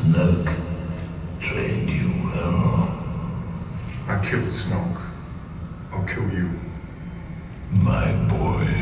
Snoke trained you well. I killed Snoke. I'll kill you. My boy.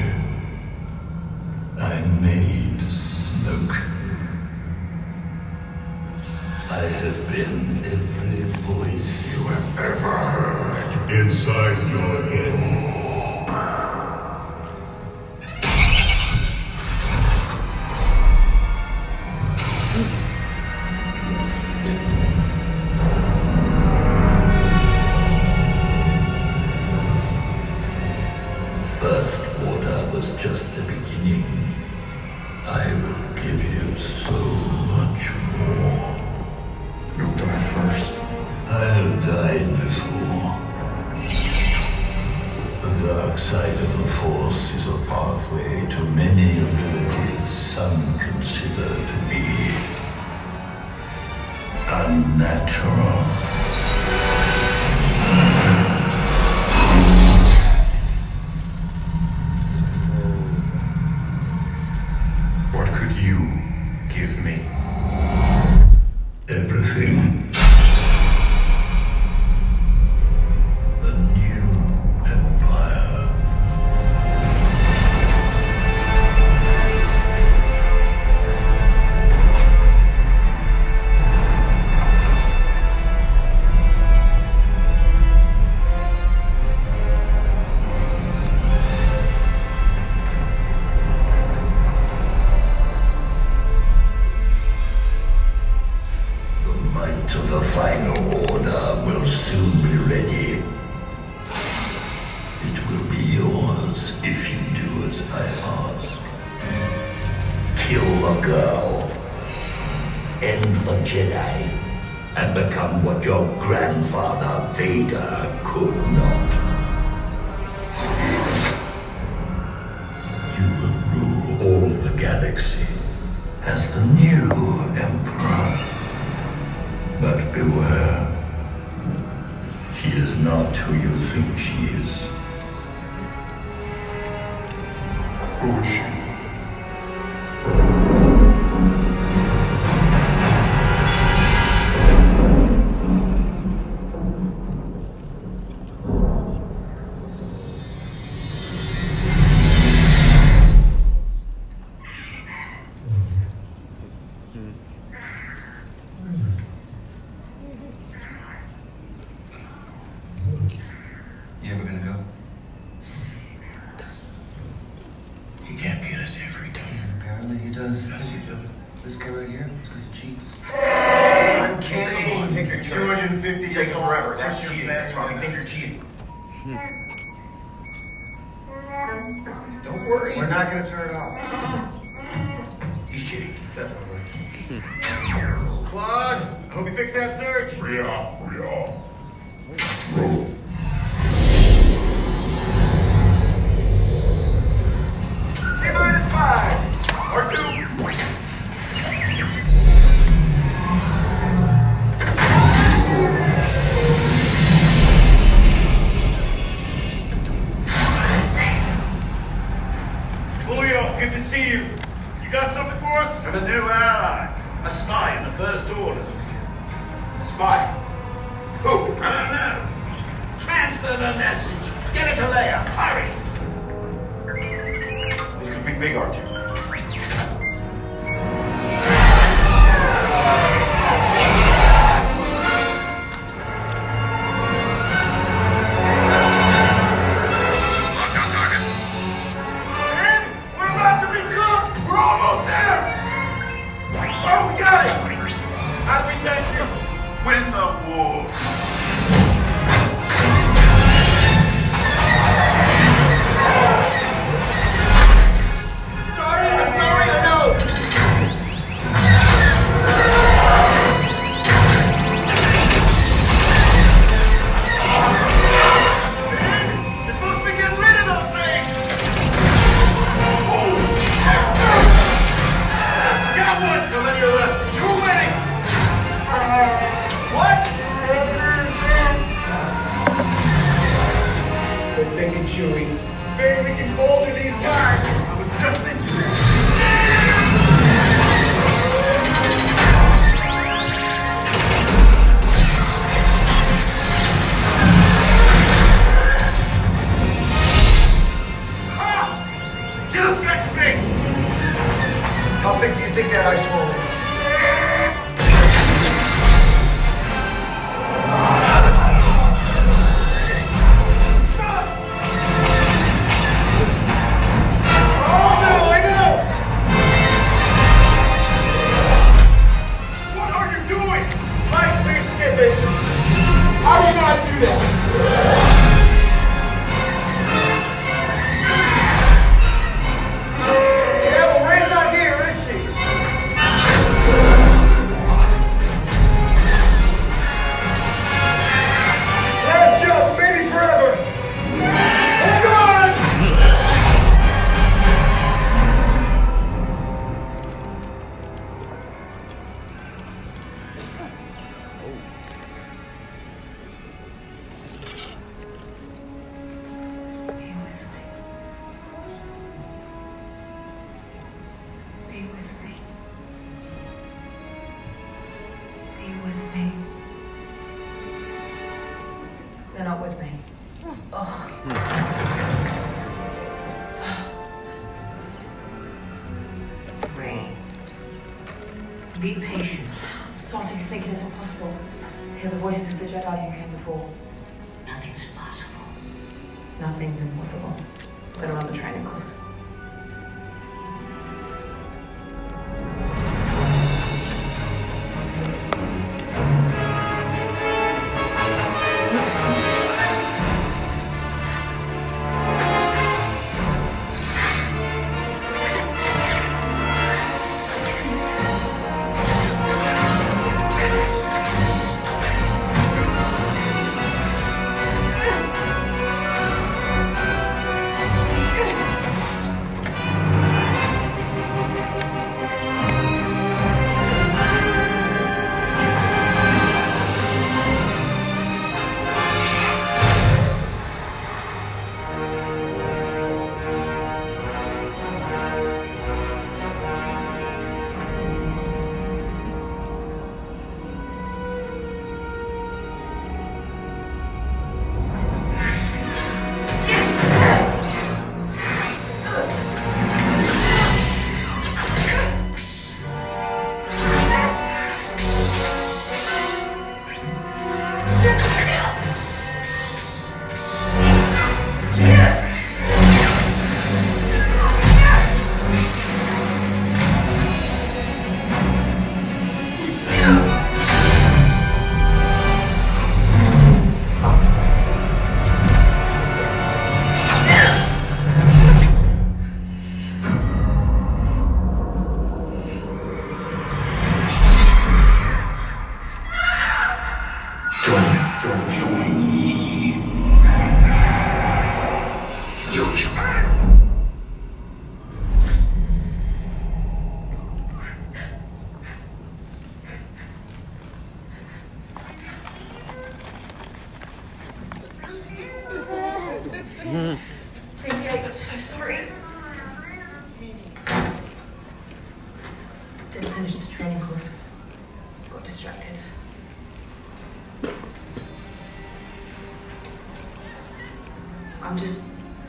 I'm just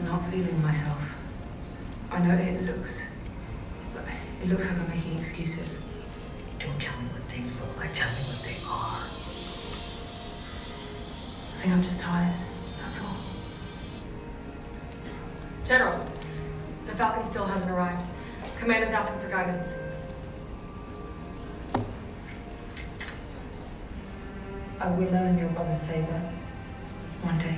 not feeling myself. I know it looks. It looks like I'm making excuses. Don't tell me what things look like, tell me what they are. I think I'm just tired, that's all. General, the Falcon still hasn't arrived. Commander's asking for guidance. I will earn your brother's saber. One day.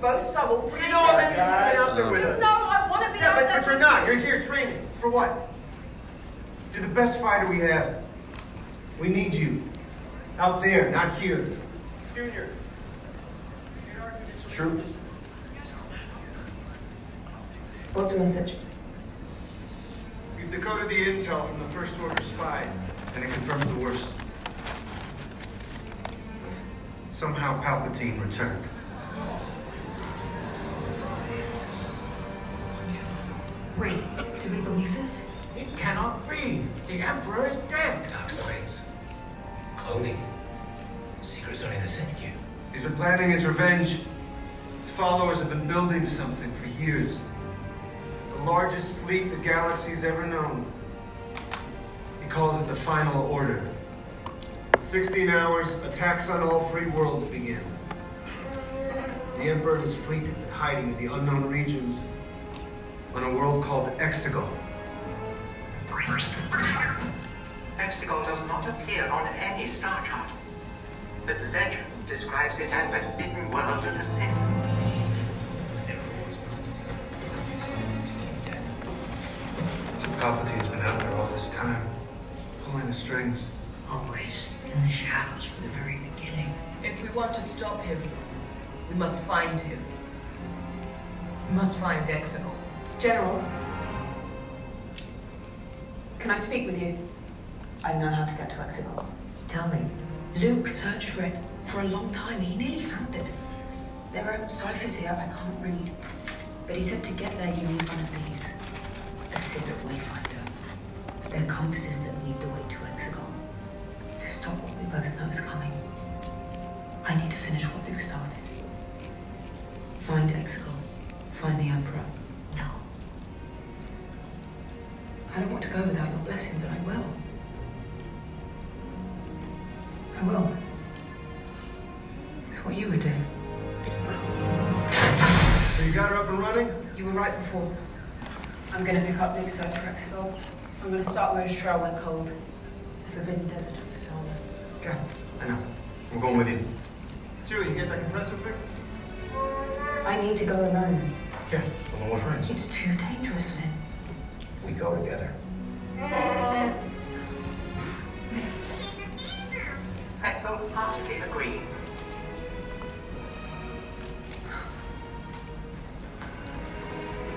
both subtle. We know all you you. You know I want to be yeah, out but, there. But you're not. You're here training. For what? You're the best fighter we have. We need you. Out there, not here. Junior. True. What's the message? We've decoded the intel from the First Order spy, and it confirms the worst. Somehow Palpatine returned. Wait, do we believe this? It cannot be. The Emperor is dead. Dark science. Cloning. Secrets only the Sith knew. He's been planning his revenge. His followers have been building something for years. The largest fleet the galaxy's ever known. He calls it the Final Order. In 16 hours, attacks on all free worlds begin. The Emperor and his fleet have been hiding in the unknown regions on a world called Exegol. Exegol does not appear on any star chart, but legend describes it as the hidden world of the Sith. So Palpatine's been out there all this time, pulling the strings. Always in the shadows from the very beginning. If we want to stop him, we must find him. We must find Exegol. General, can I speak with you? I know how to get to Exegol. Tell me. Luke searched for it for a long time. He nearly found it. There are ciphers here I can't read. But he said to get there you need one of these. A secret wayfinder. They're compasses that lead the way to Exegol. To stop what we both know is coming. I need to finish what Luke started. Find Exegol. Find the Emperor. I don't want to go without your blessing, but I will. I will. It's what you would do. So you got her up and running? You were right before. I'm gonna pick up Luke's search for Exegol. I'm gonna start Mo's trail where cold. The forbidden desert of Pasaana. Yeah, I know. We're going with you. Chewie, you get that compressor fixed? I need to go alone. Yeah, well, we're friends. It's too dangerous, Finn. We go together. I wholeheartedly agree.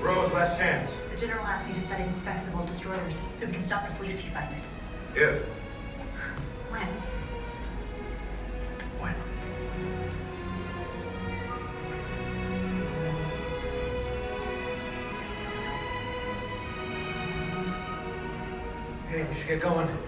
Rose, last chance. The General asked me to study the specs of old destroyers so we can stop the fleet if you find it. If. Get going.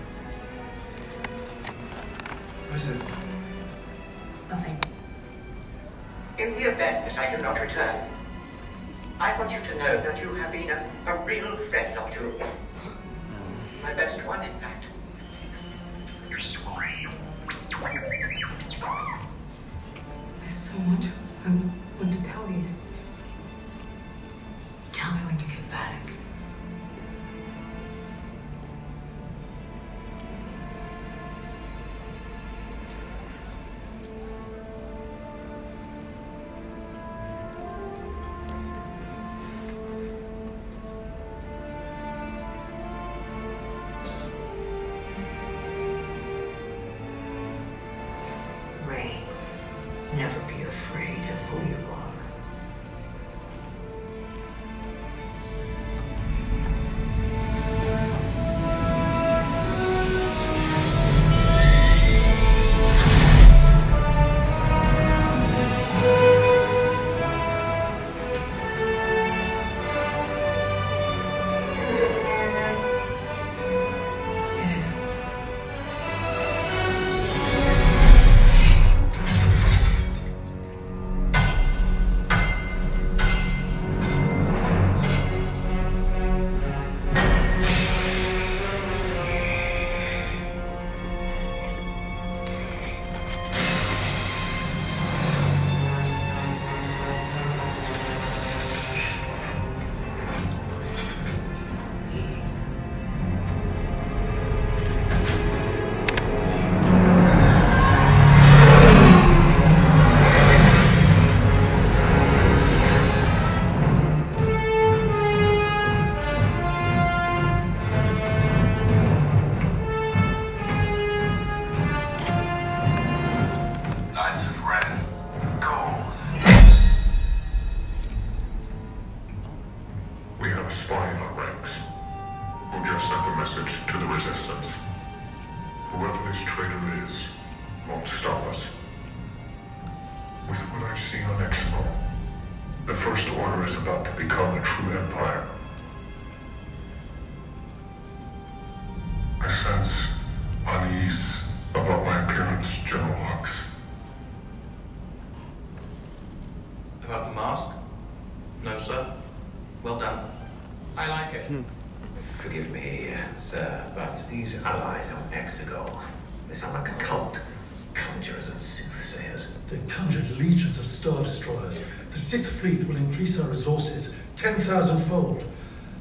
10,000 fold.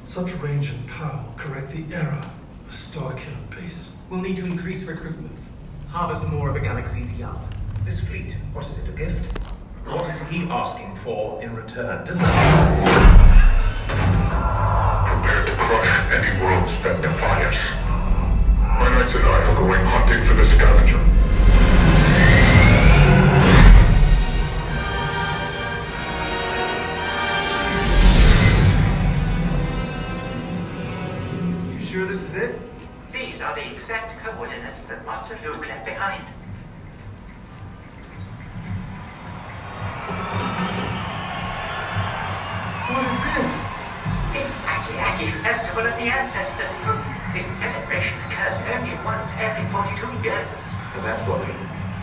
Such range and power correct the error of star killer base. We'll need to increase recruitments, harvest more of the galaxy's young. This fleet, what is it, a gift? What is he asking for in return? Does that once every 42 years. And that's lucky.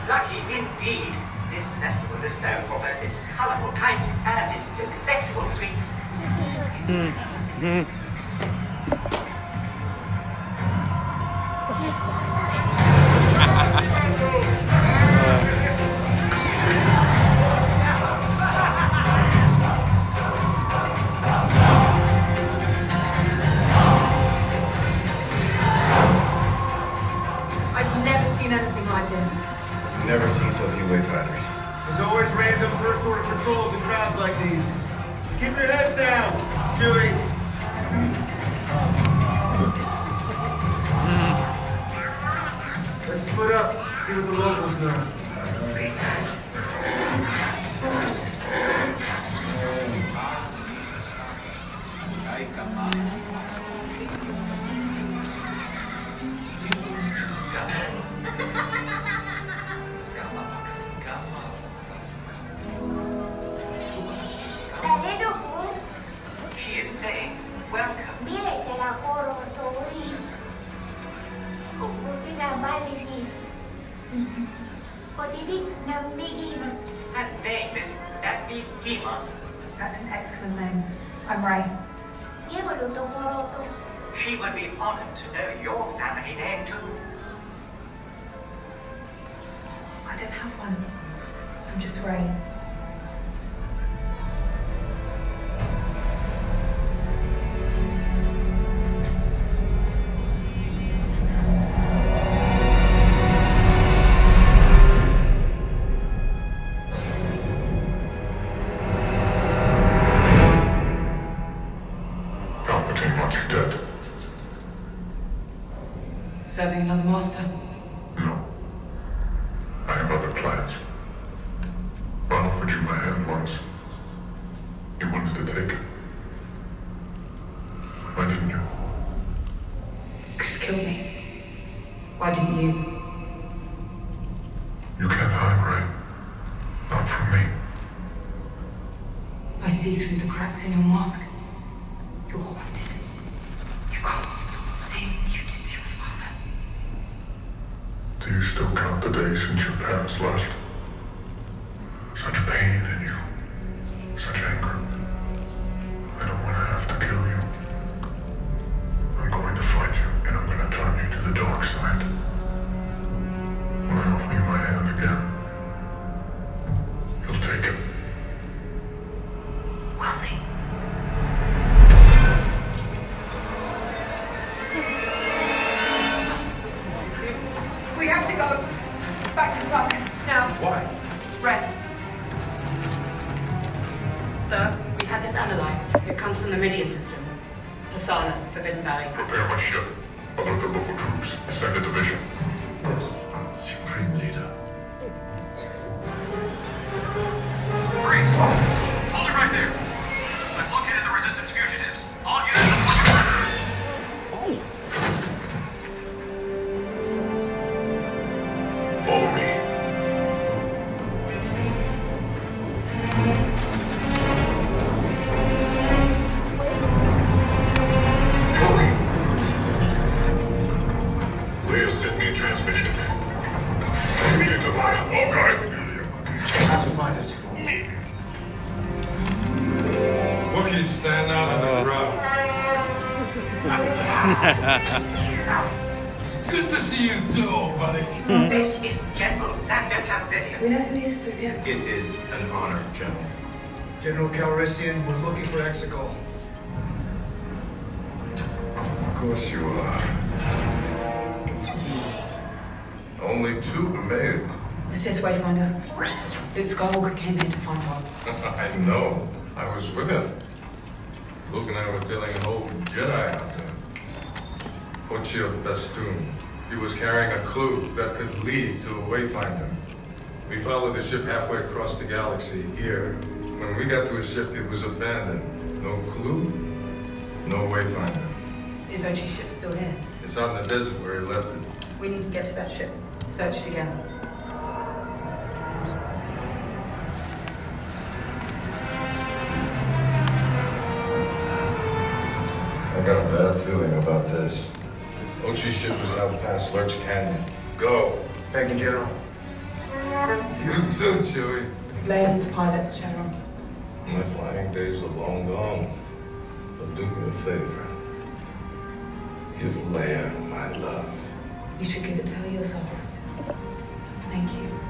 Lucky indeed. This festival is known for both its colourful kites and its delectable sweets. mm-hmm. in your mask. You're haunted. You can't stop you did to your father. Do you still count the days since your parents last old Jedi out there. Ochi of Bestoon. He was carrying a clue that could lead to a wayfinder. We followed the ship halfway across the galaxy here. When we got to his ship, it was abandoned. No clue, no wayfinder. Is Ochi's ship still here? It's out in the desert where he left it. We need to get to that ship. Search it again. Ochi's ship is out past Lurch Canyon. Go. Thank you, General. You too, Chewie. Leia needs pilots, General. My flying days are long gone. But do me a favor. Give Leia my love. You should give it to her yourself. Thank you.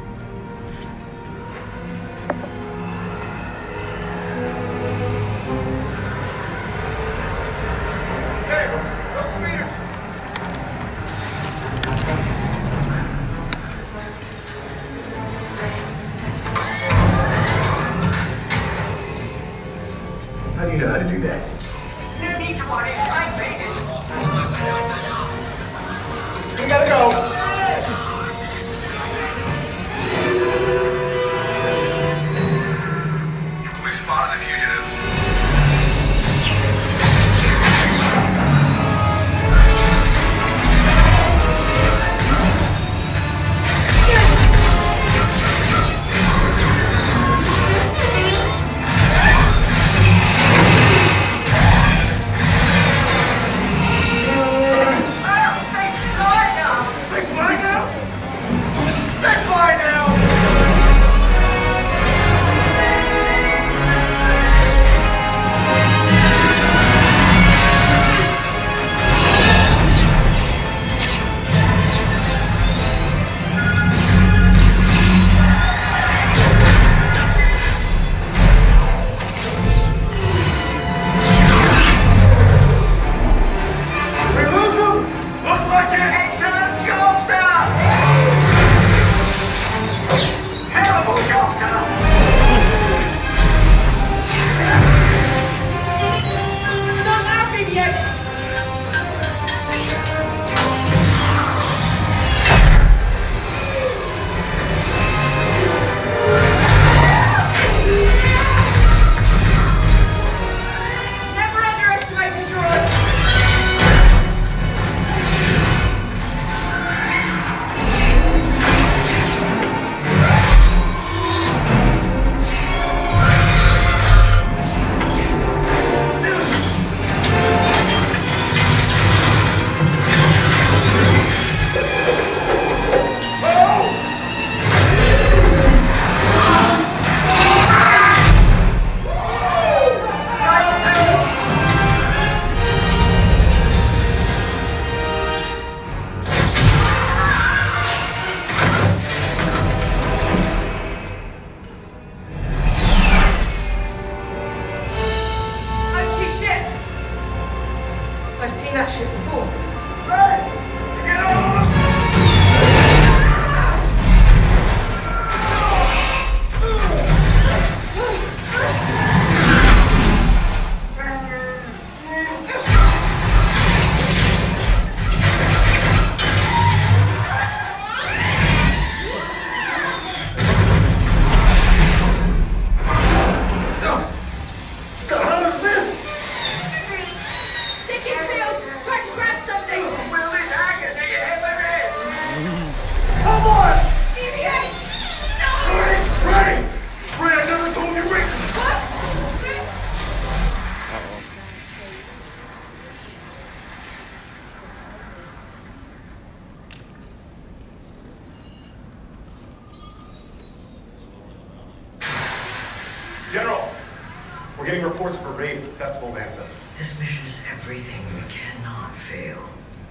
Reports of a raid at the Festival of Ancestors. This mission is everything. We cannot fail.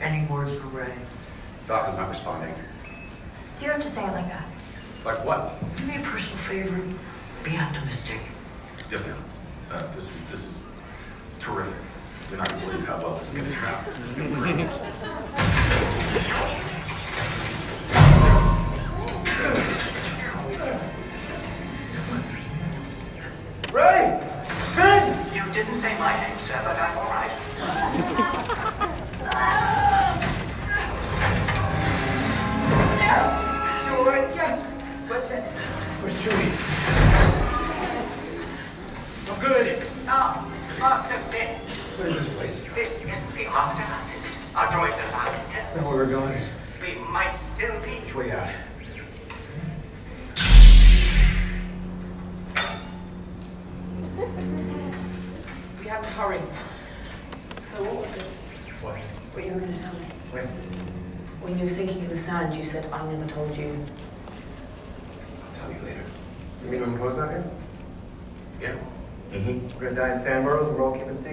Any words for Rey? Falcon's not responding. Do you have to say it like that? Like what? Do me a personal favor. Be optimistic. Yes, ma'am. Uh, this is this is terrific. You're not going to believe how well this is going to turn out.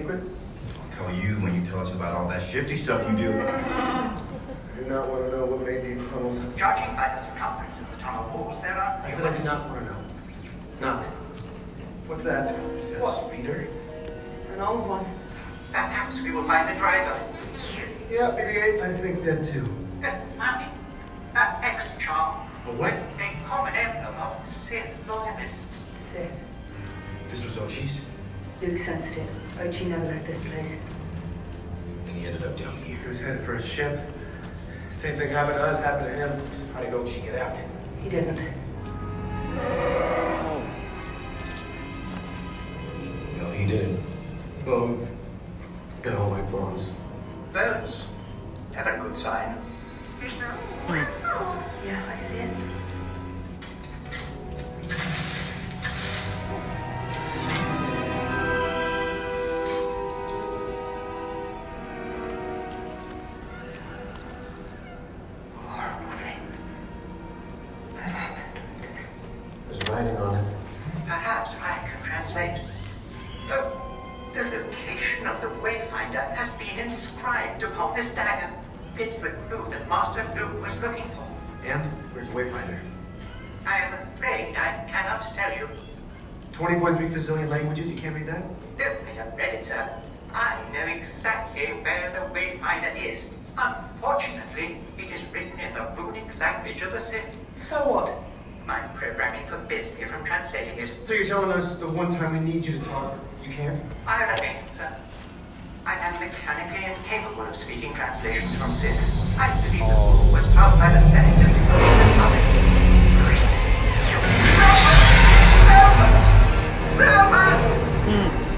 secrets? I'll tell you when you tell us about all that shifty stuff you do. I do not want to know what made these tunnels. Judging by the circumference of the tunnel walls, there are. I said I did not want to know. Not. What's that? Is that What? a speeder? An old one. Perhaps we will find the driver. Yeah, BB-8, I think dead too. Money. Uh, X-Charm. A what? A common emblem of Sith loyalists. Sith. This was Ochi's? Luke sensed it. Ochi never left this place. And he ended up down here. He was headed for his ship. Same thing happened to us, happened to him. How did Ochi get out? He didn't. No, he didn't. Bones. Got all my bones. Bones. Never a good sign. Yeah, I see it. 20.3 Fazillion languages, you can't read that? No, I have read it, sir. I know exactly where the Wayfinder is. Unfortunately, it is written in the runic language of the Sith. So what? My programming forbids me from translating it. So you're telling us the one time we need you to talk, you can't? I repeat, sir. I am mechanically incapable of speaking translations from Sith. I believe the rule was passed by the Senate of the Servant! Servant! Servant! Finish.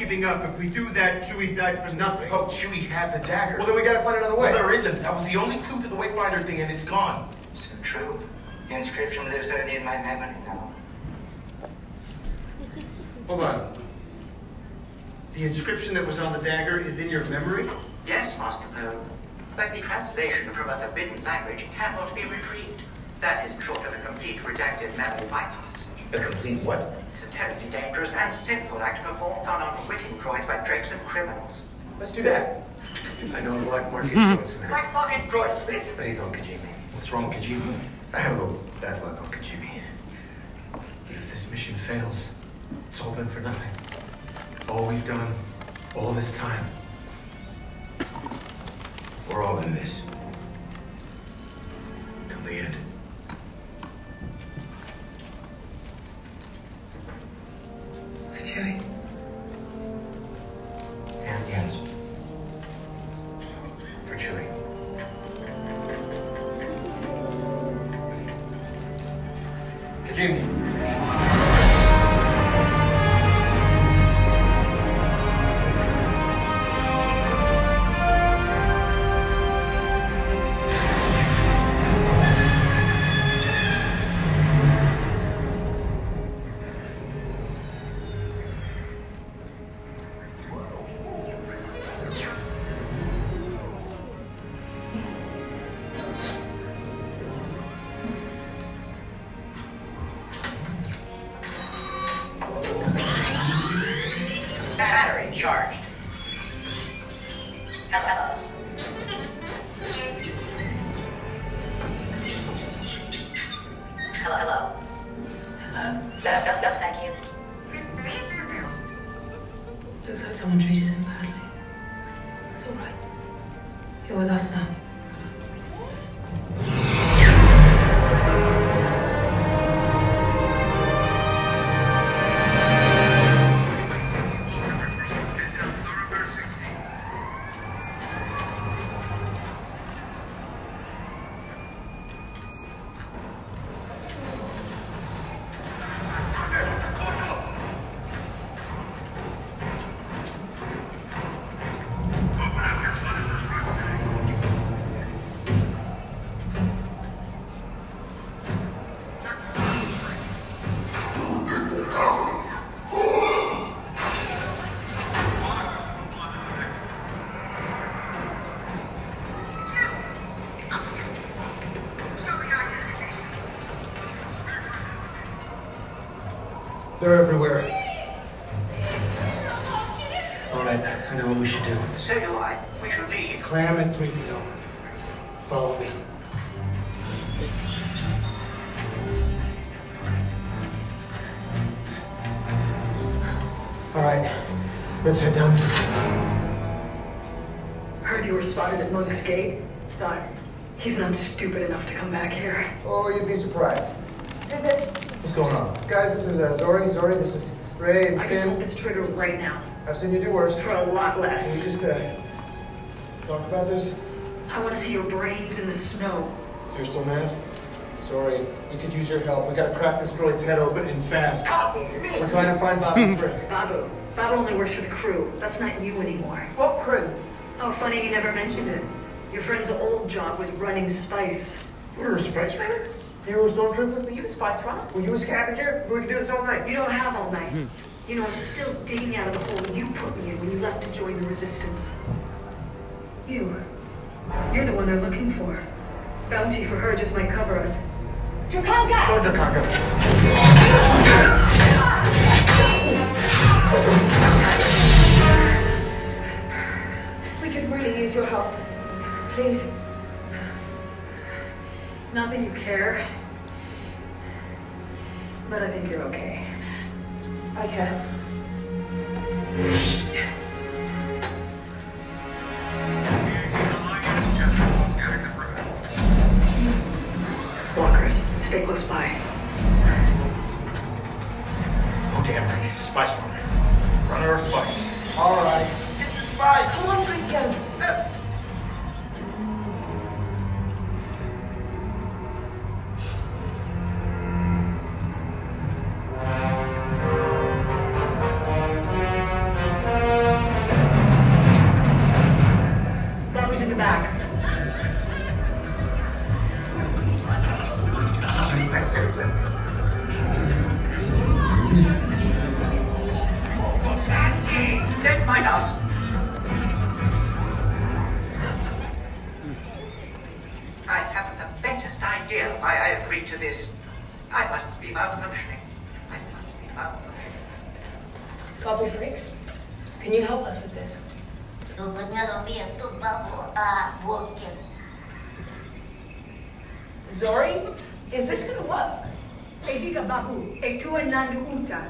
Giving up. If we do that, Chewie died for nothing. Oh, Chewie had the dagger. Well, then we gotta find another way. Well, there isn't. That was the only clue to the Wayfinder thing, and it's gone. So true. The inscription lives only in my memory now. Hold on. The inscription that was on the dagger is in your memory? Yes, Master Poe. But the translation from a forbidden language cannot be retrieved. That is short of a complete redacted memory bypass. A complete what? It's a terribly dangerous and sinful act performed on unwitting droids by drakes and criminals. Let's do that. I know a black market droids man. Black market droid split! But he's on Kijimi. What's wrong with Kijimi? I have a little bad luck on Kijimi. But if this mission fails, it's all been for nothing. All we've done, all this time. We're all in this. Till the end. They're everywhere. All right, I know what we should do. So do I. We should leave. Clam and 3PO. I've seen you do worse. For a lot Can we less. just uh, talk about this? I want to see your brains in the snow. So you're still mad? Sorry, we could use your help. We gotta crack this droid's head open and fast. We're trying to find Babu Frik. Babu. Babu only works for the crew. That's not you anymore. What crew? Oh, funny you never mentioned it. Your friend's old job was running Spice. We were a spice runner? You were a stormtrooper? Were you a Spice runner? Were you a scavenger? We could do this all night. You don't have all night. You know, I'm still digging out of the hole you put me in when you left to join the Resistance. You. You're the one they're looking for. Bounty for her just might cover us. Jakanka! Don't Jakanka. We could really use your help. Please. Not that you care. But I think you're okay. I care. Walkers, stay close by. Oh, damn right. Spice runner. Babu, Etua Nandu Unta.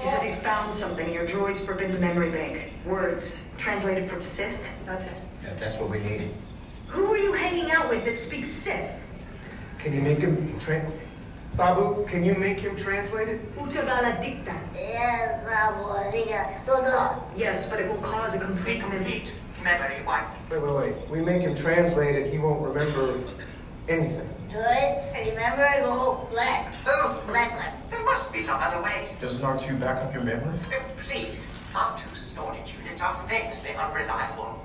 He says he's found something in your droid's forbidden memory bank. Words, translated from Sith. That's it. Yeah, that's what we need. Who are you hanging out with that speaks Sith? Can you make him translate? Babu, can you make him translate it? Utabala dicta. Yes, but it will cause a complete Complete memory wipe. Wait, wait, wait. We make him translate it, he won't remember anything. Remember I go black. Oh, Black, black. there must be some other way. Doesn't R2 back up your memory? Oh, please, R2 storage units are famously unreliable.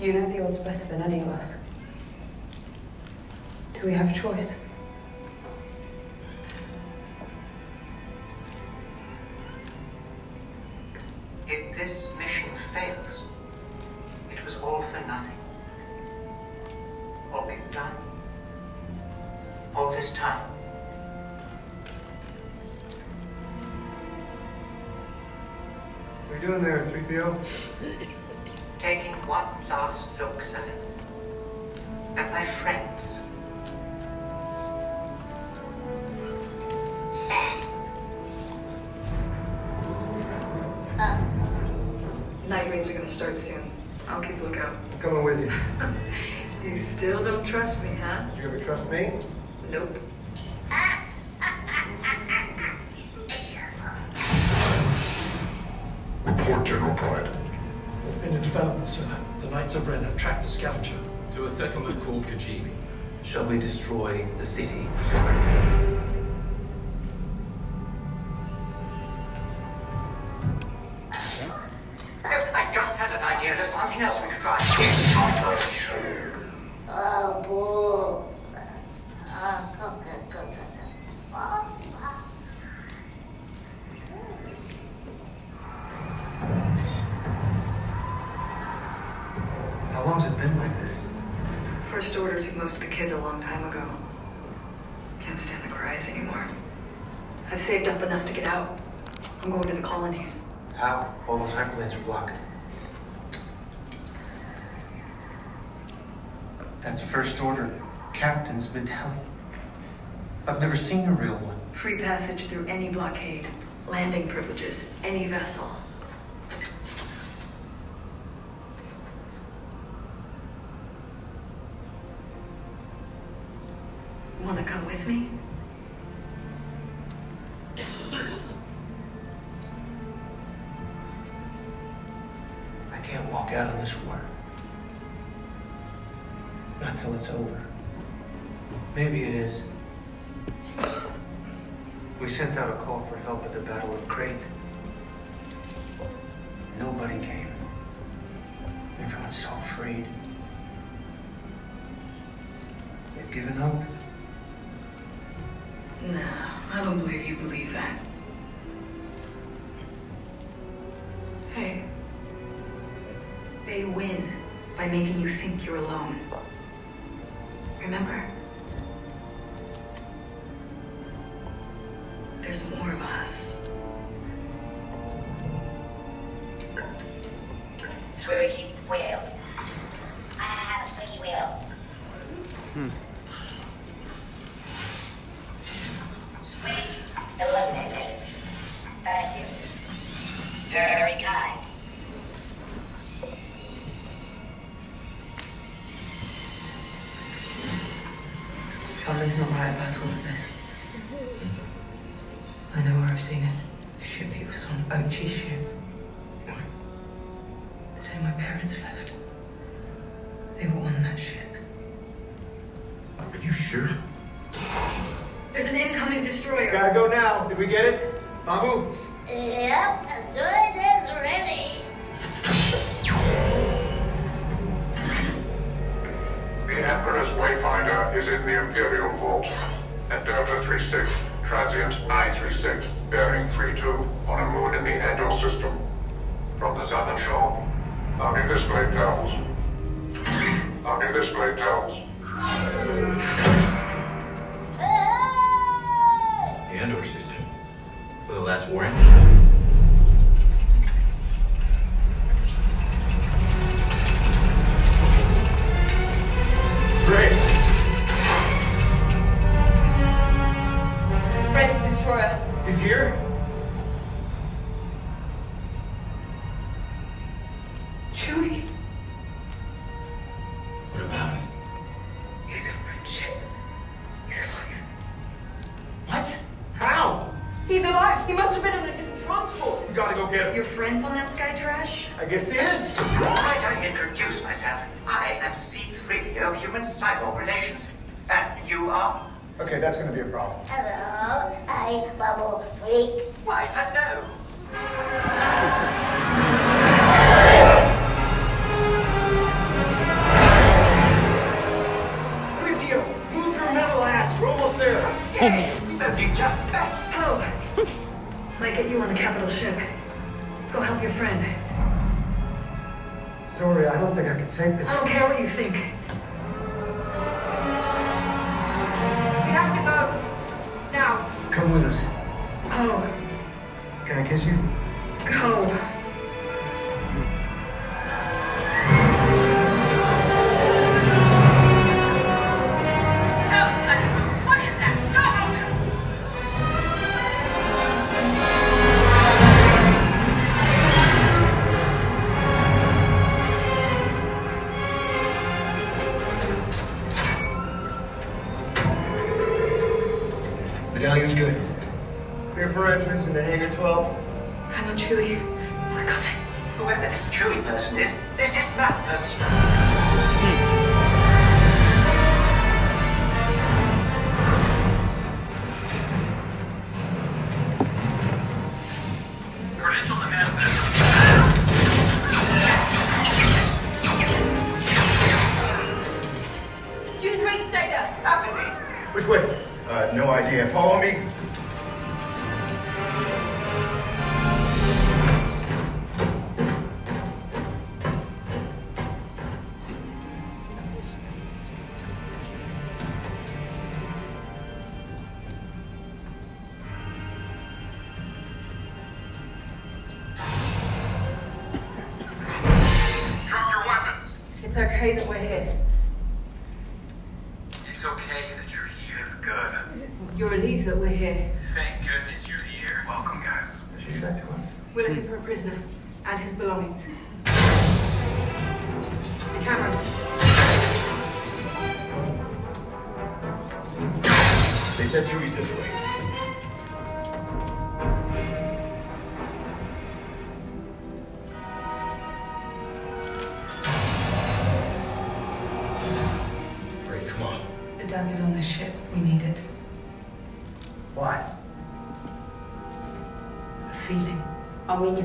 You know the odds better than any of us. Do we have a choice? If this mission fails, it was all for nothing. All we've done, all this time. What are you doing there, 3PO? Taking one last look, sir, at my friends. Night raids are gonna start soon. I'll keep lookout. I'm coming with you. You still don't trust me, huh? Did you ever trust me? Nope. Report, General Pryde. There's been a development, sir. The Knights of Ren have tracked the scavenger. To a settlement called Kijimi. Shall we destroy the city? I just had an idea. There's something else we could try. Oh, boo. Ah, okay, good, good. Oh, ah. How long's it been like this? First order took most of the kids a long time ago. Can't stand the cries anymore. I've saved up enough to get out. I'm going to the colonies. How? All those hyperlanes are blocked. That's First Order. Captain's been telling. I've never seen a real one. Free passage through any blockade. Landing privileges. Any vessel. Wanna come with me? I can't walk out of this war. Not till it's over. Maybe it is. We sent out a call for help at the Battle of Crait. Nobody came. Everyone's so afraid. They've given up. No, I don't believe you believe that. Hey. They win by making you think you're alone. Remember? There's more of us. Squeaky wheel. I have a squeaky wheel. Hmm. Squeak. Eliminated. Thank you. Very kind. Something's not right about all of this. I know where I've seen it. The ship it was on Ochi's ship. The day my parents left. They were on that ship. Are you sure? There's an incoming destroyer. Gotta go now. Did we get it? Babu? Yep, enjoy this ready. The Emperor's Wayfinder is in the Imperial Vault at Delta 36, transient 936, bearing 32 on a moon in the Endor system. From the southern shore, only this blade tells. Only this blade tells. The Endor system. For the last war ended.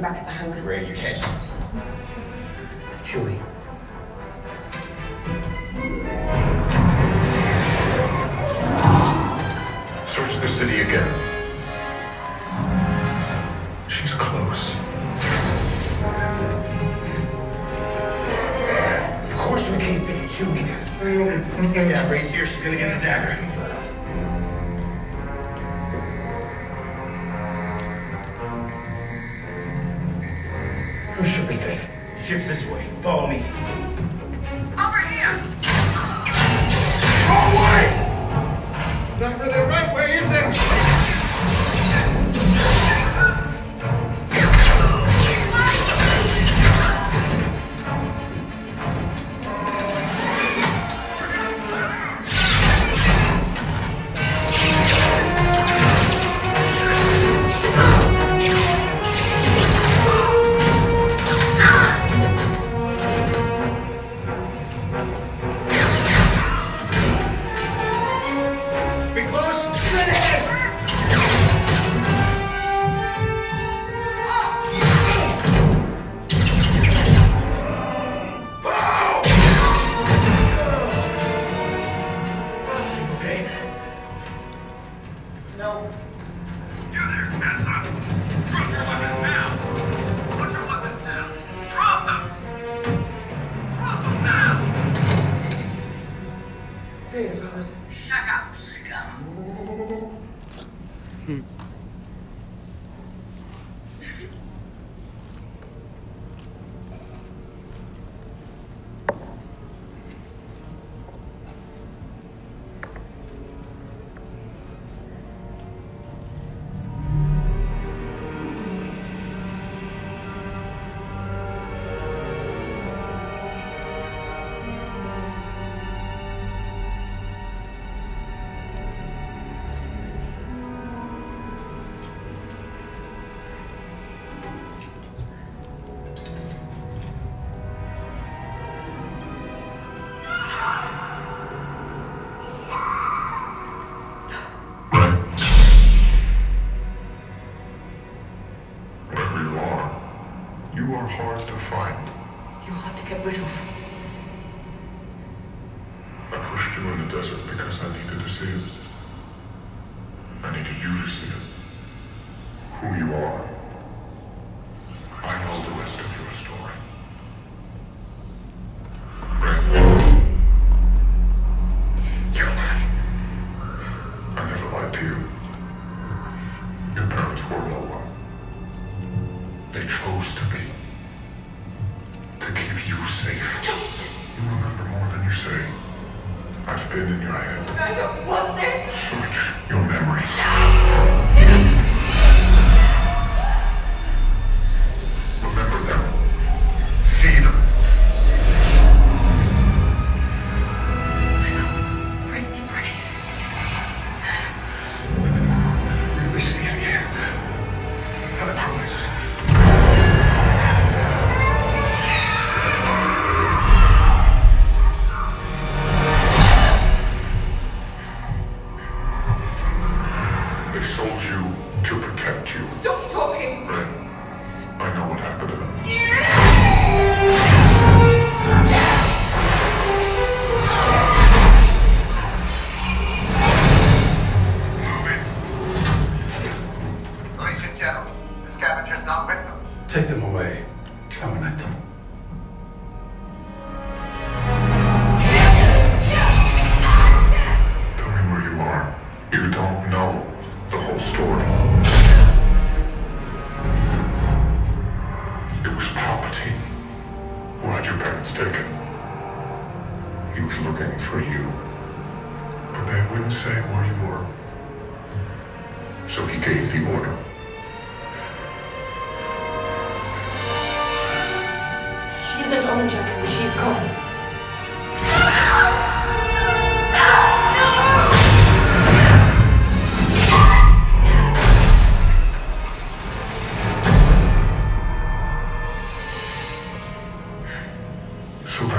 back at the hangar. Rey, you can't. Chewie. Search the city again. She's close. Of course we can't finish Chewie. Yeah, Rey's here. She's gonna get the dagger.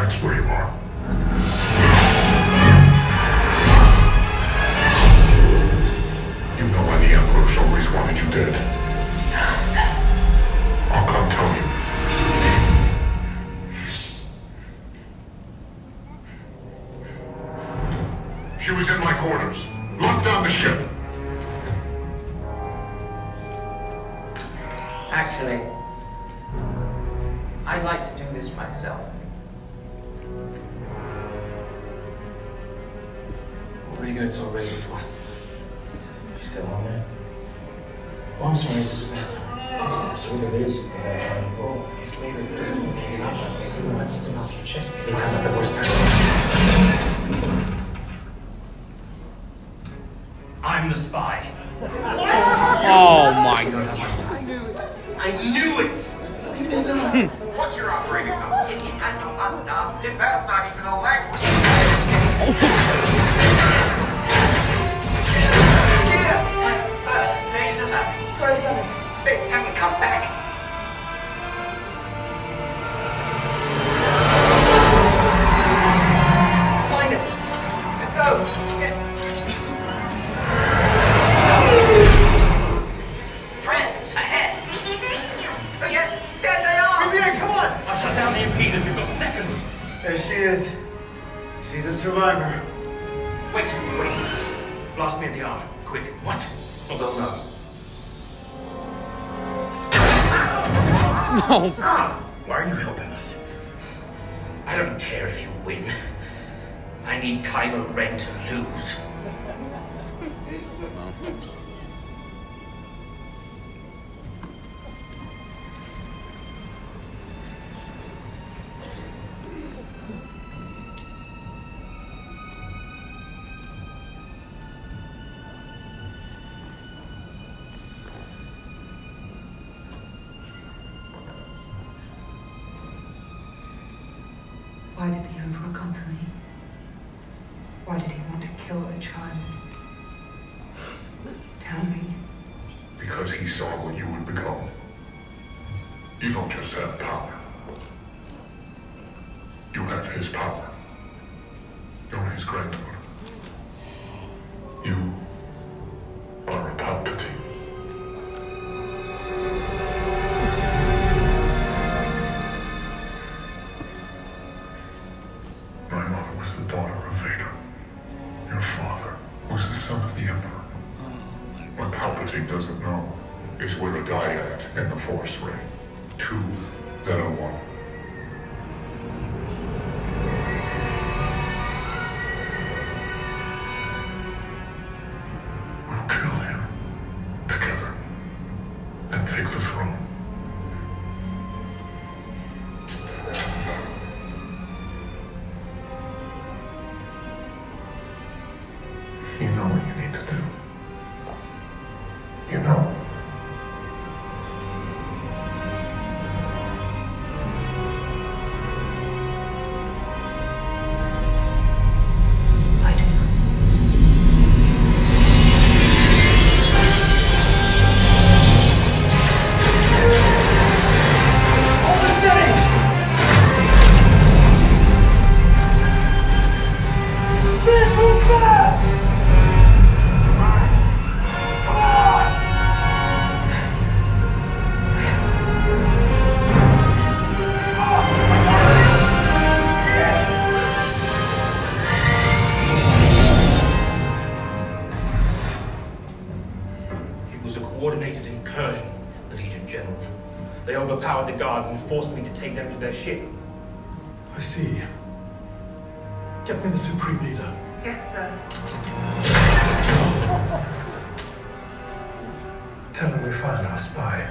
that's where you are. ship. I see. Get me the Supreme Leader. Yes, sir. Tell them we found our spy.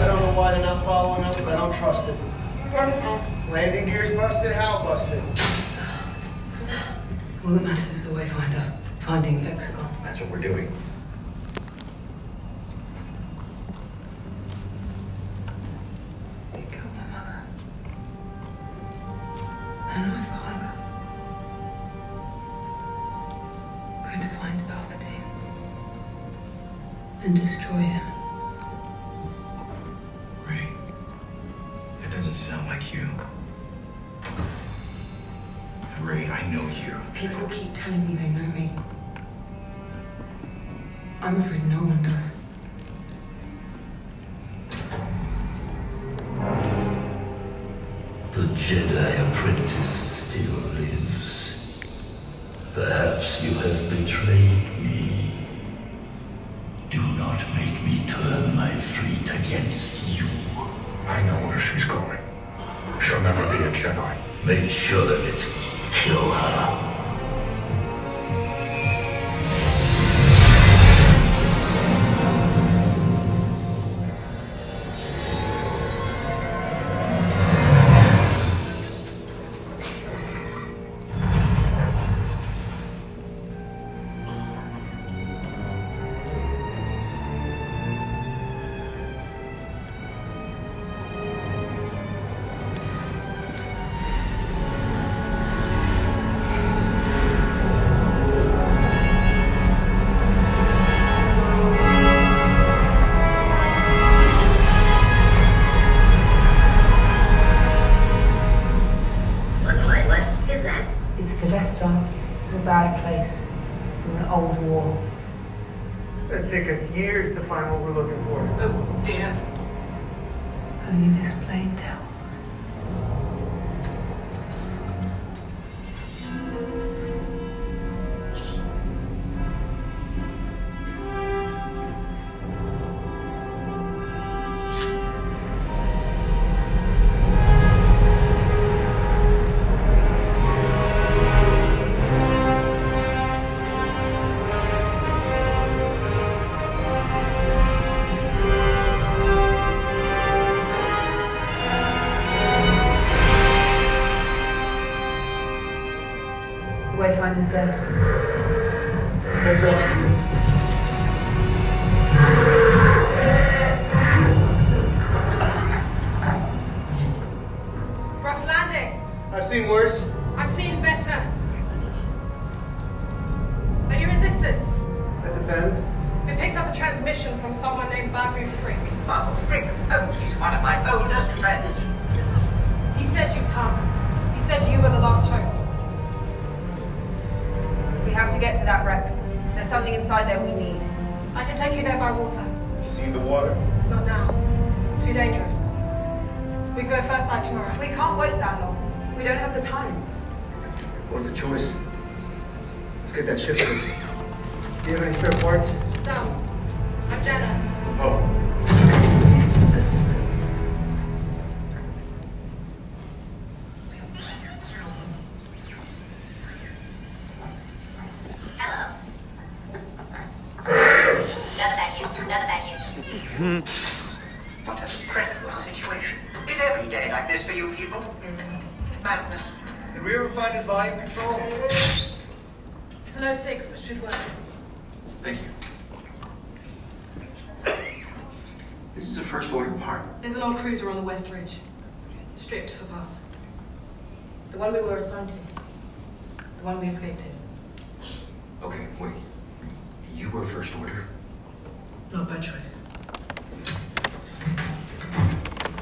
I don't know why they're not following us, but I don't trust it. Landing gear's busted, how busted? We'll message the wayfinder, finding Exegol. That's what we're doing. God is there. The one we were assigned to. The one we escaped in. Okay, wait. You were First Order? Not by choice.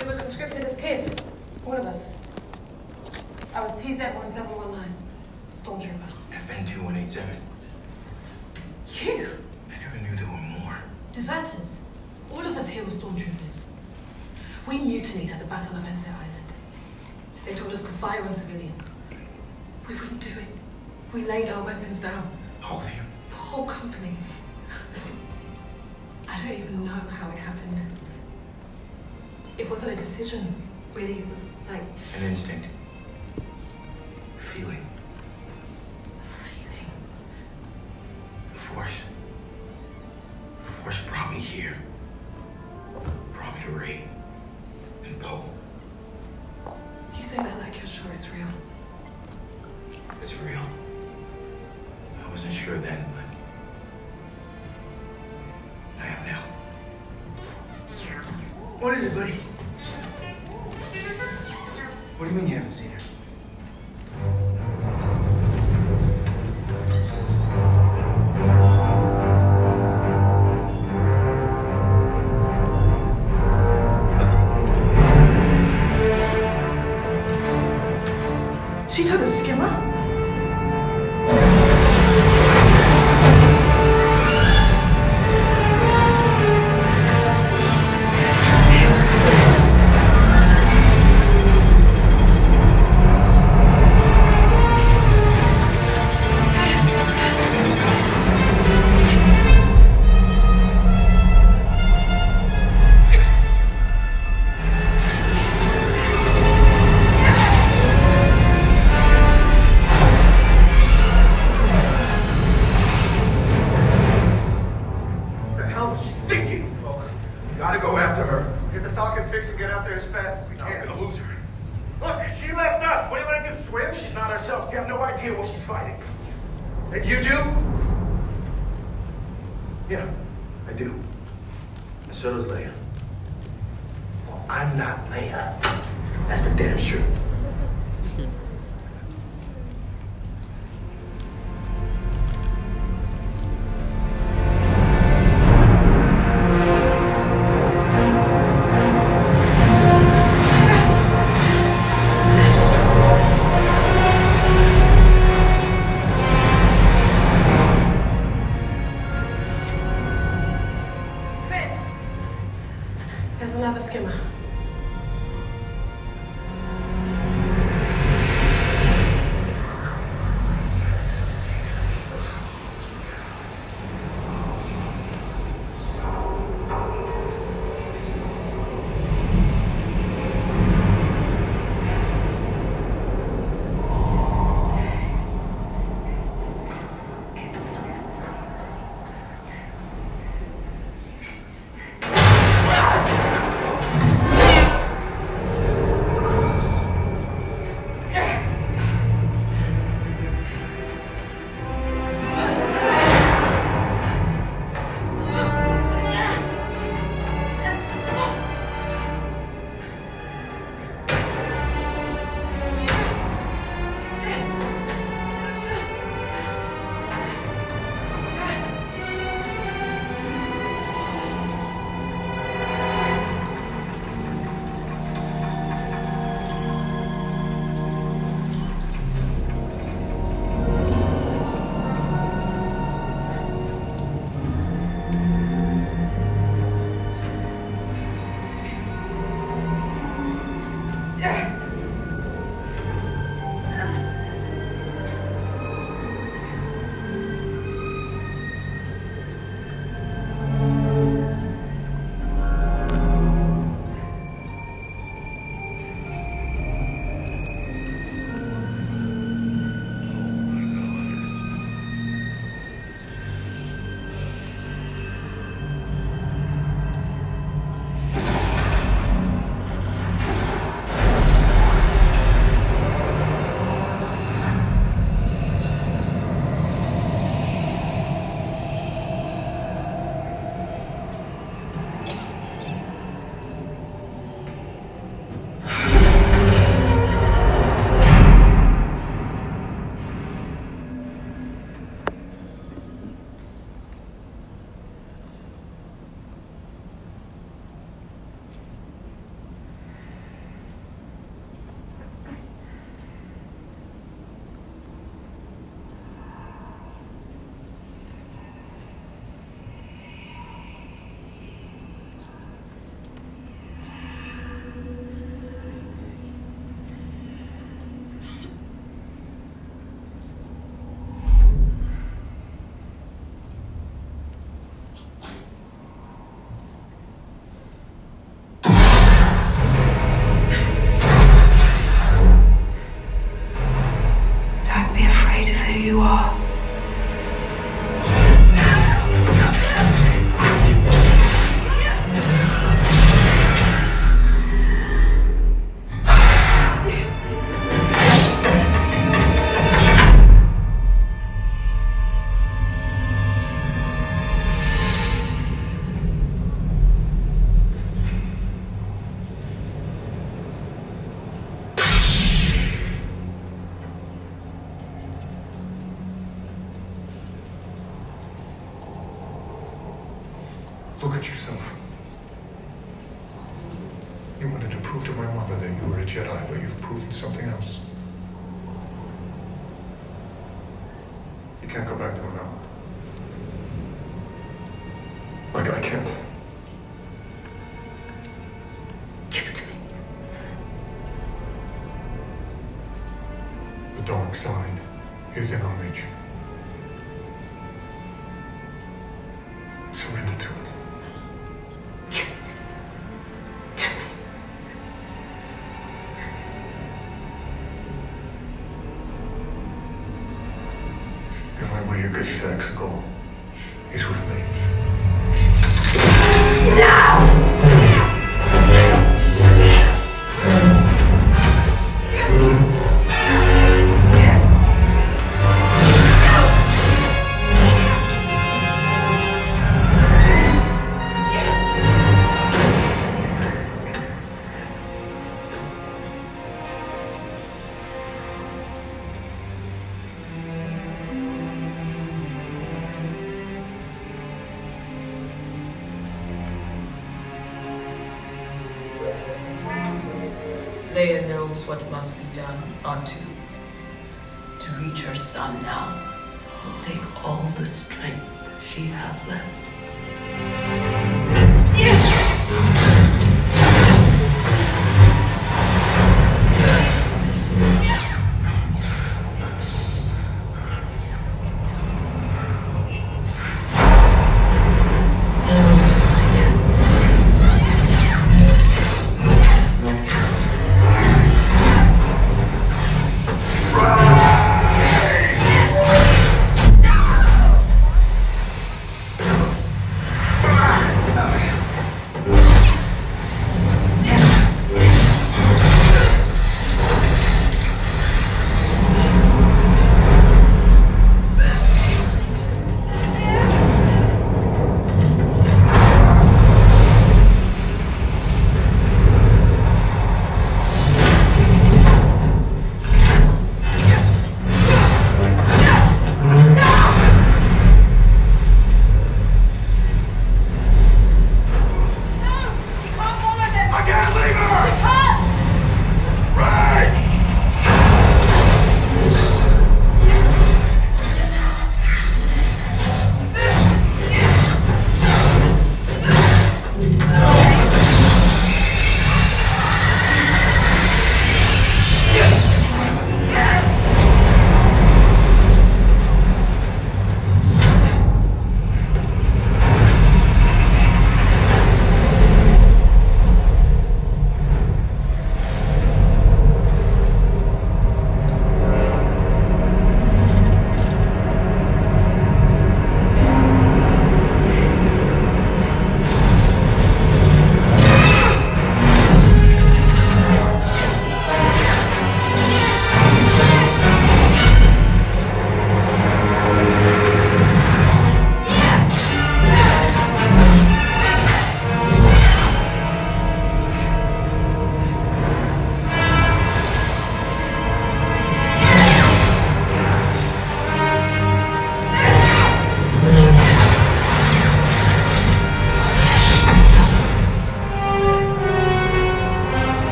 We were conscripted as kids. All of us. I was TZ-1719. Stormtrooper. FN-2187. You! I never knew there were more. Deserters. All of us here were stormtroopers. We mutinied at the Battle of Ansett Island. They told us to fire on civilians. We wouldn't do it. We laid our weapons down. All of you? The whole company. I don't even know how it happened. It wasn't a decision, really. It was like... An instinct. Feeling.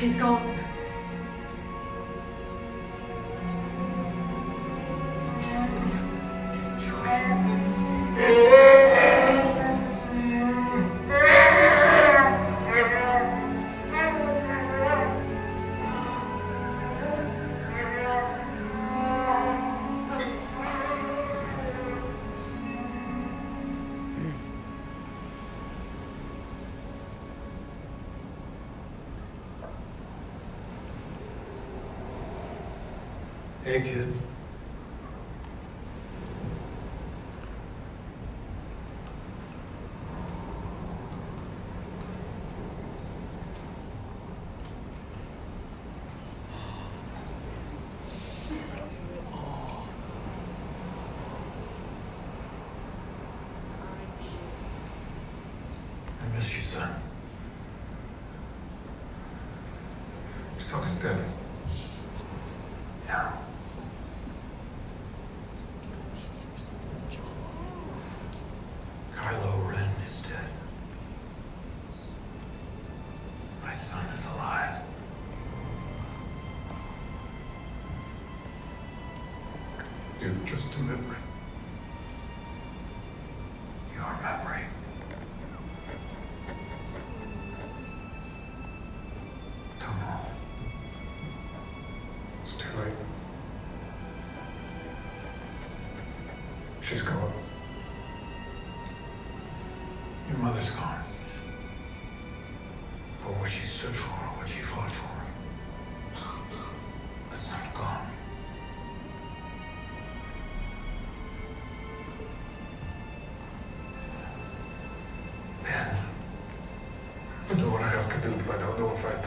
She's gone. Thank you.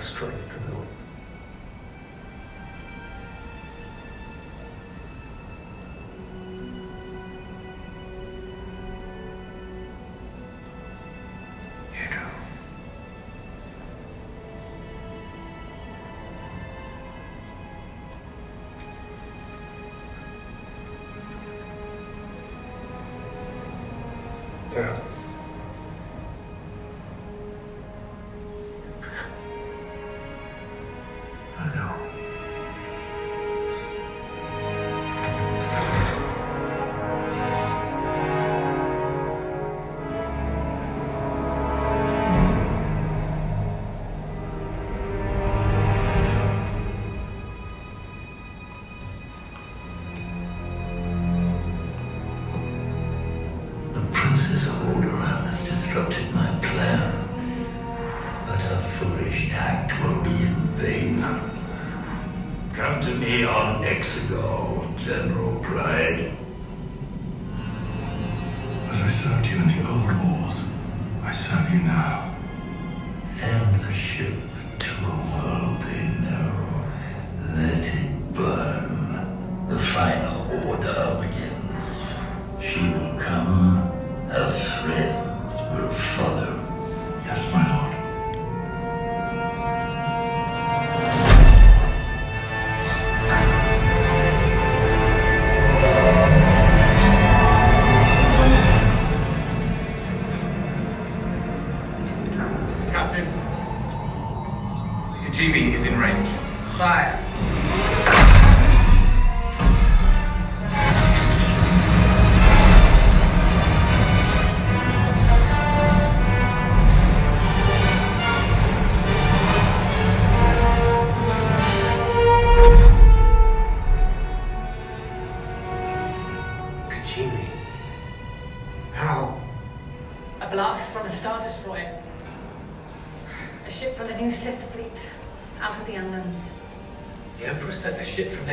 strength.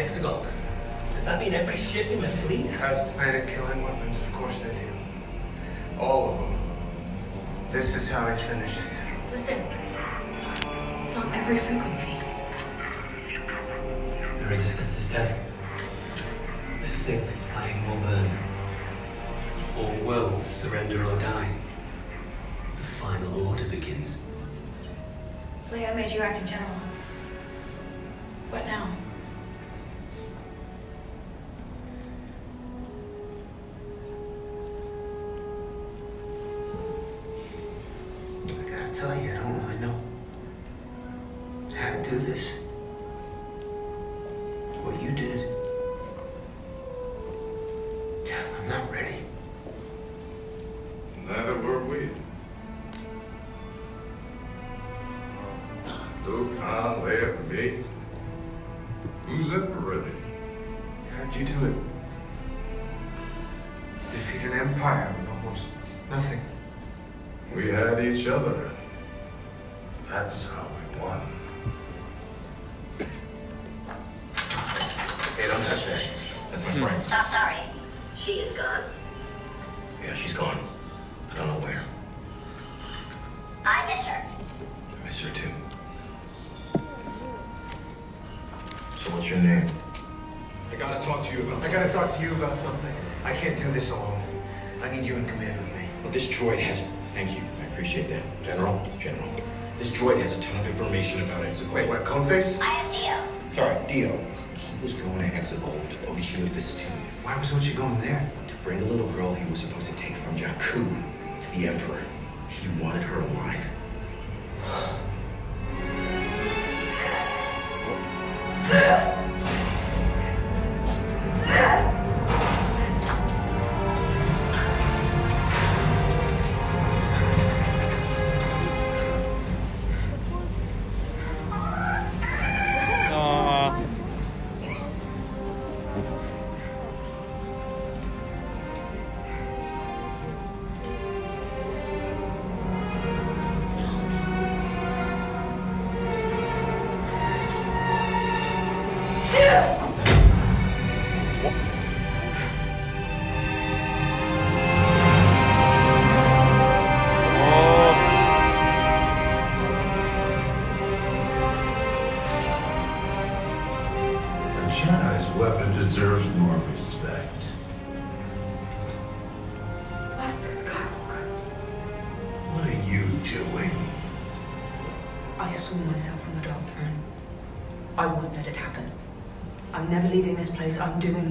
Does that mean every ship in the fleet has planet-killing weapons? Of course they do. All of them. This is how it finishes. Listen. It's on every frequency. The resistance is dead. The Sith fleet will burn. All worlds surrender or die. The final order begins. Leia made you acting general. What now? the emperor. undoing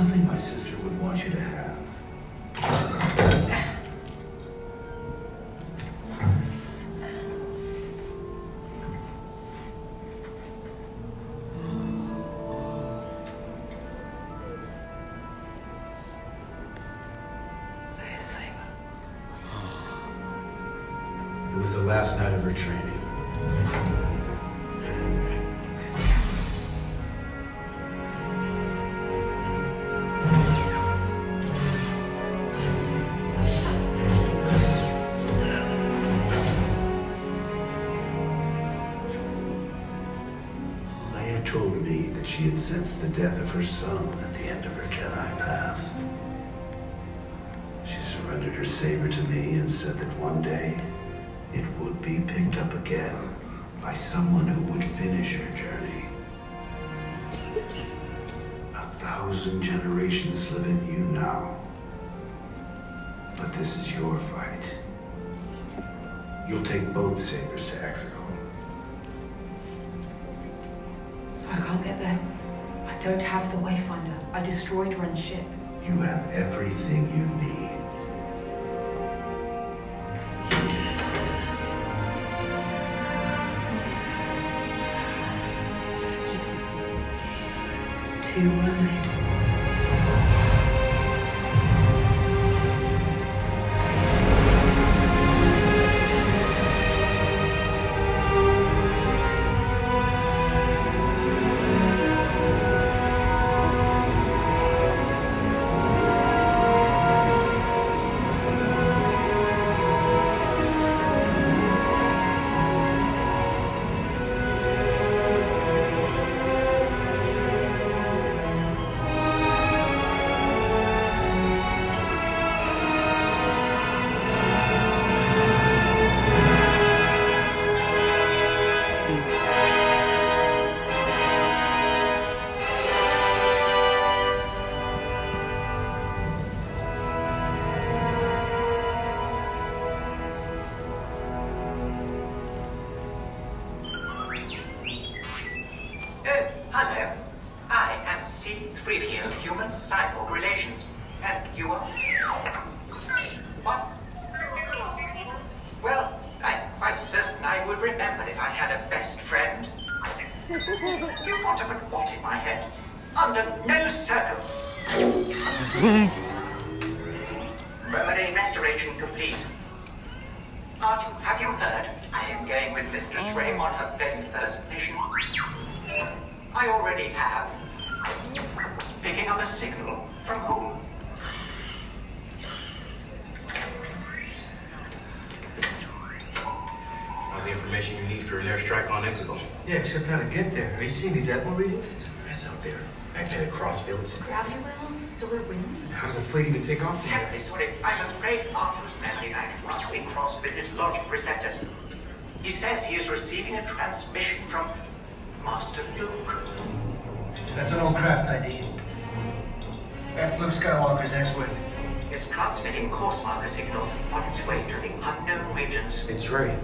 something my sister would want you to have. It was the last night of her training. since the death of her son at the end of her Jedi path. She surrendered her saber to me and said that one day it would be picked up again by someone who would finish her journey. A thousand generations live in you now. But this is your fight. You'll take both sabers to Exegol. Don't have the Wayfinder. I destroyed Ren's ship. You have everything you need. How's the fleet even take off from here? Terribly sorry. I'm afraid Artoo's memory bank must be crossed with his logic receptors. He says he is receiving a transmission from Master Luke. That's an old craft ID. That's Luke Skywalker's X-Wing. It's transmitting course marker signals on its way to the unknown regions. It's Rey.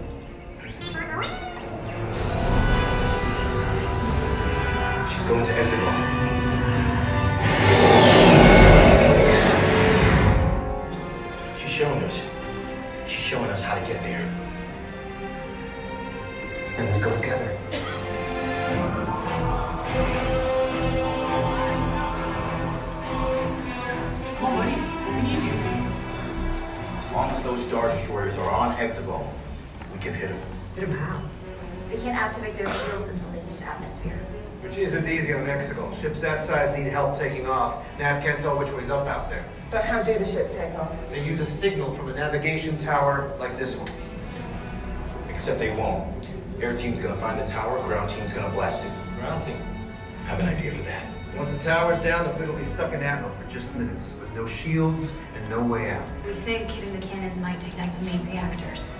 Just minutes, with no shields and no way out. We think hitting the cannons might ignite the main reactors.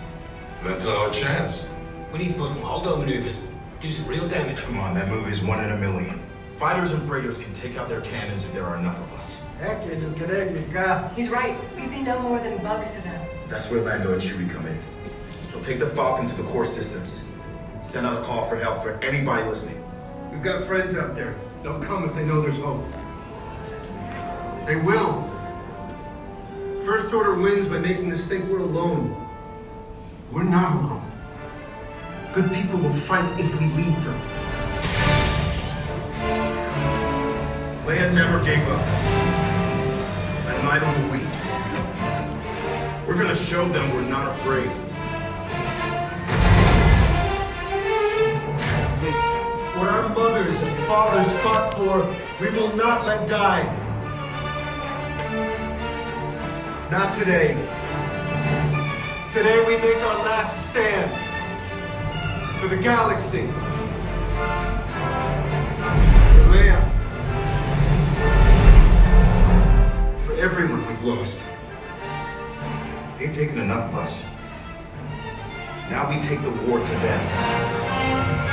That's our chance. We need to pull some hold-on maneuvers. Do some real damage. Come on, that move is one in a million. Fighters and freighters can take out their cannons if there are enough of us. Heck it's gonna. He's right. We'd be no more than bugs to them. That's where Lando and Chewie come in. They'll take the Falcon to the core systems. Send out a call for help for anybody listening. We've got friends out there. They'll come if they know there's hope. They will. First Order wins by making us think we're alone. We're not alone. Good people will fight if we lead them. Leia never gave up. And neither will we. We're gonna show them we're not afraid. What our mothers and fathers fought for, we will not let die. Not today. Today we make our last stand. For the galaxy. For Leia. For everyone we've lost. They've taken enough of us. Now we take the war to them.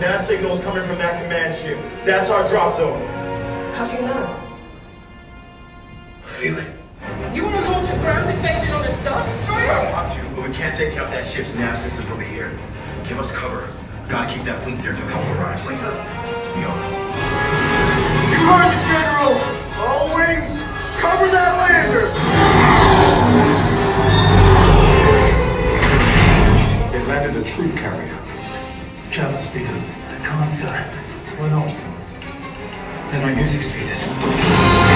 Nav signals coming from that command ship. That's our drop zone. How do you know? I feel it. You want to launch a ground invasion on a Star Destroyer? I want to, but we can't take out that ship's nav system from here. Give us cover. Gotta keep that fleet there till help arrives. You heard the General! All wings, cover that lander! It landed a troop carrier. Other speakers, I can't We're not. They're not music speakers.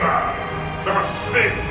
The Sith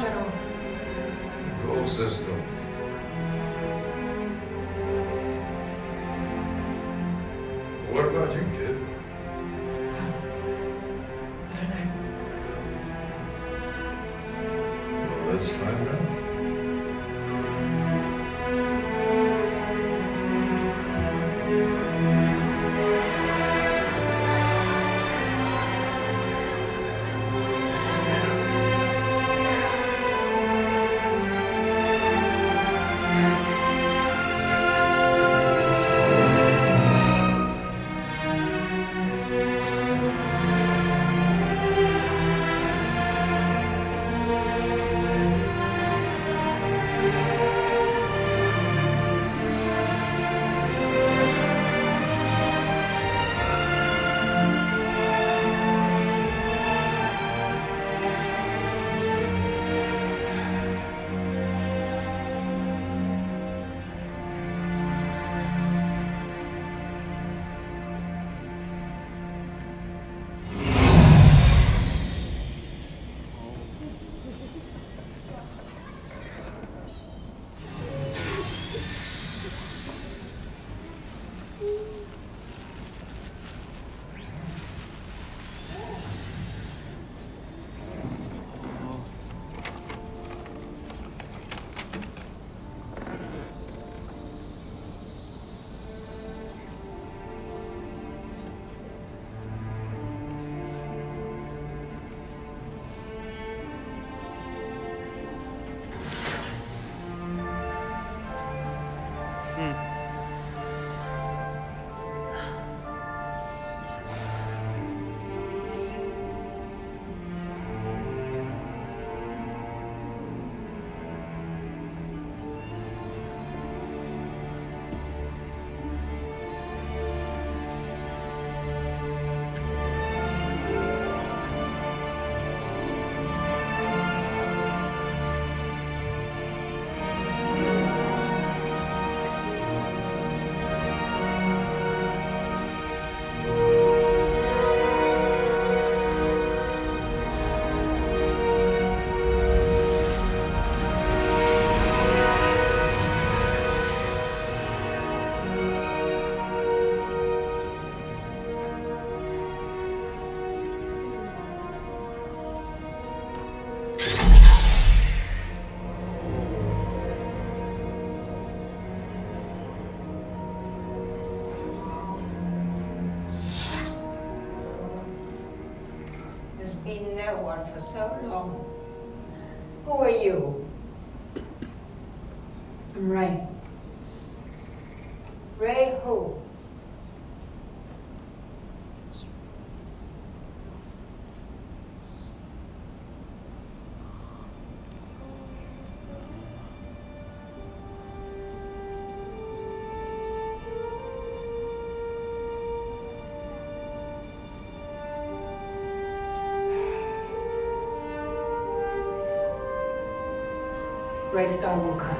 General? Gold system. What about you, kid? So long. Rey Skywalker.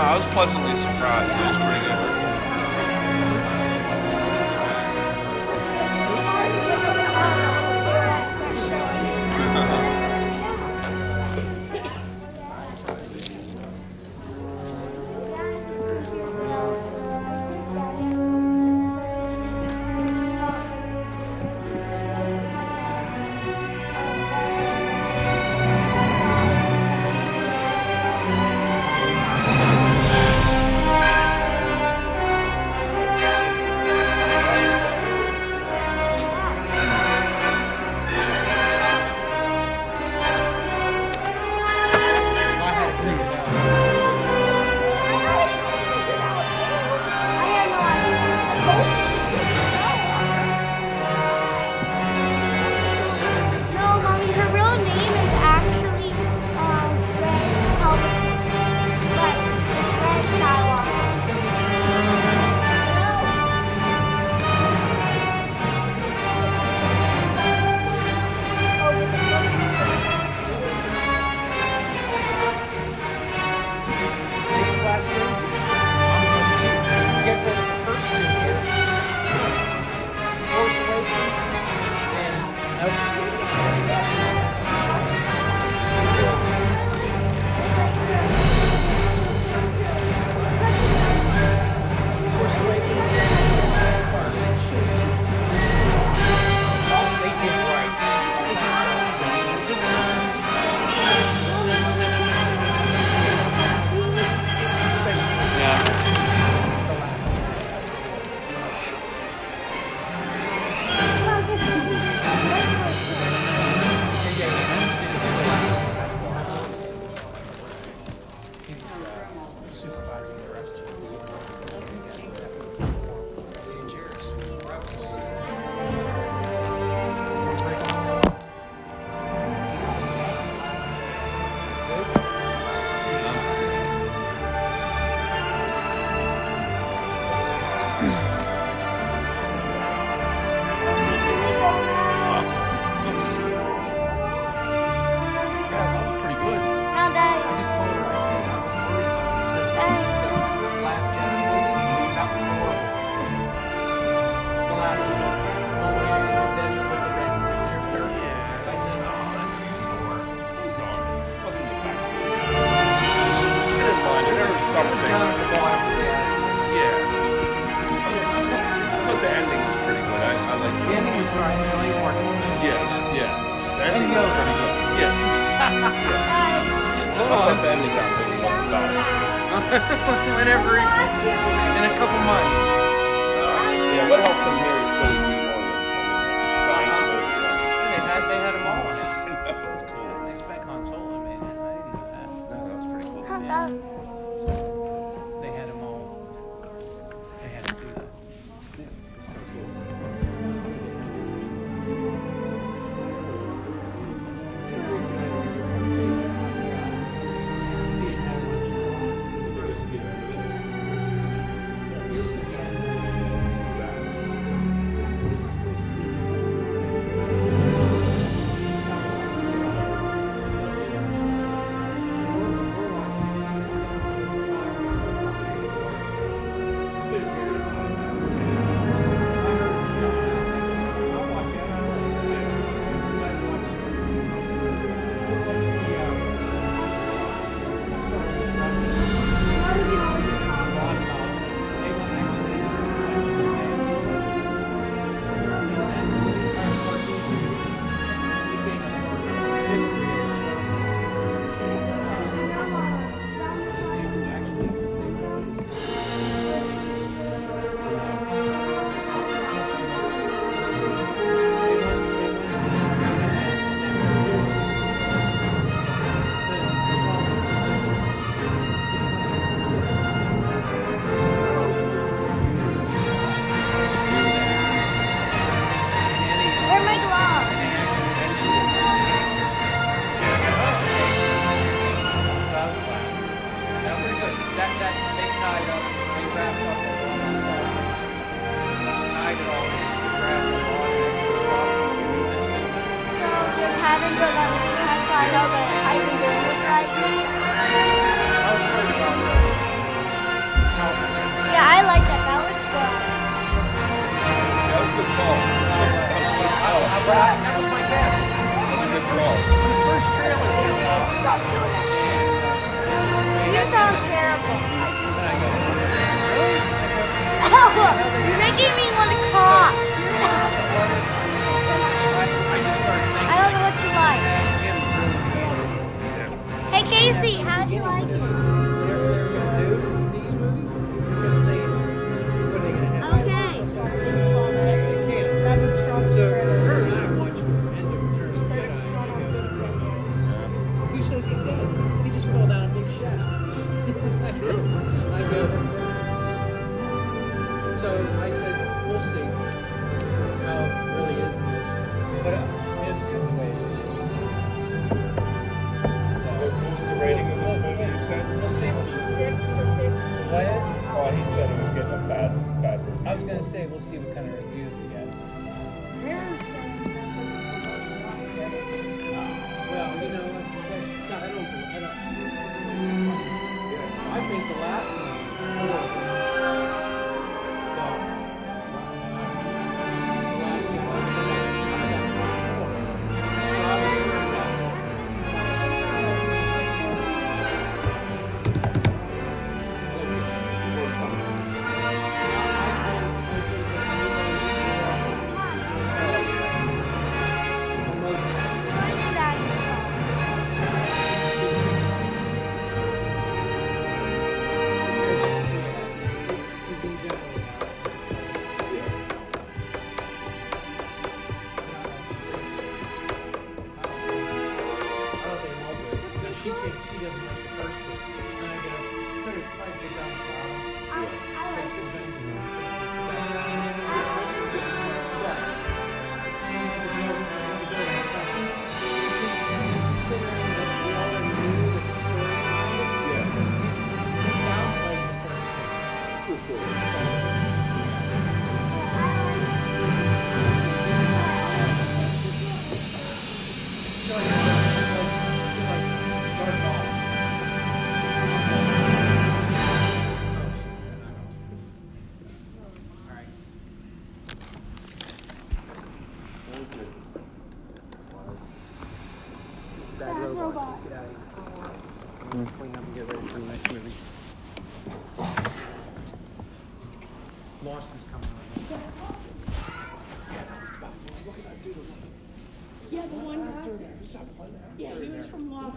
I was pleasantly surprised. It was pretty good.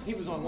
He was from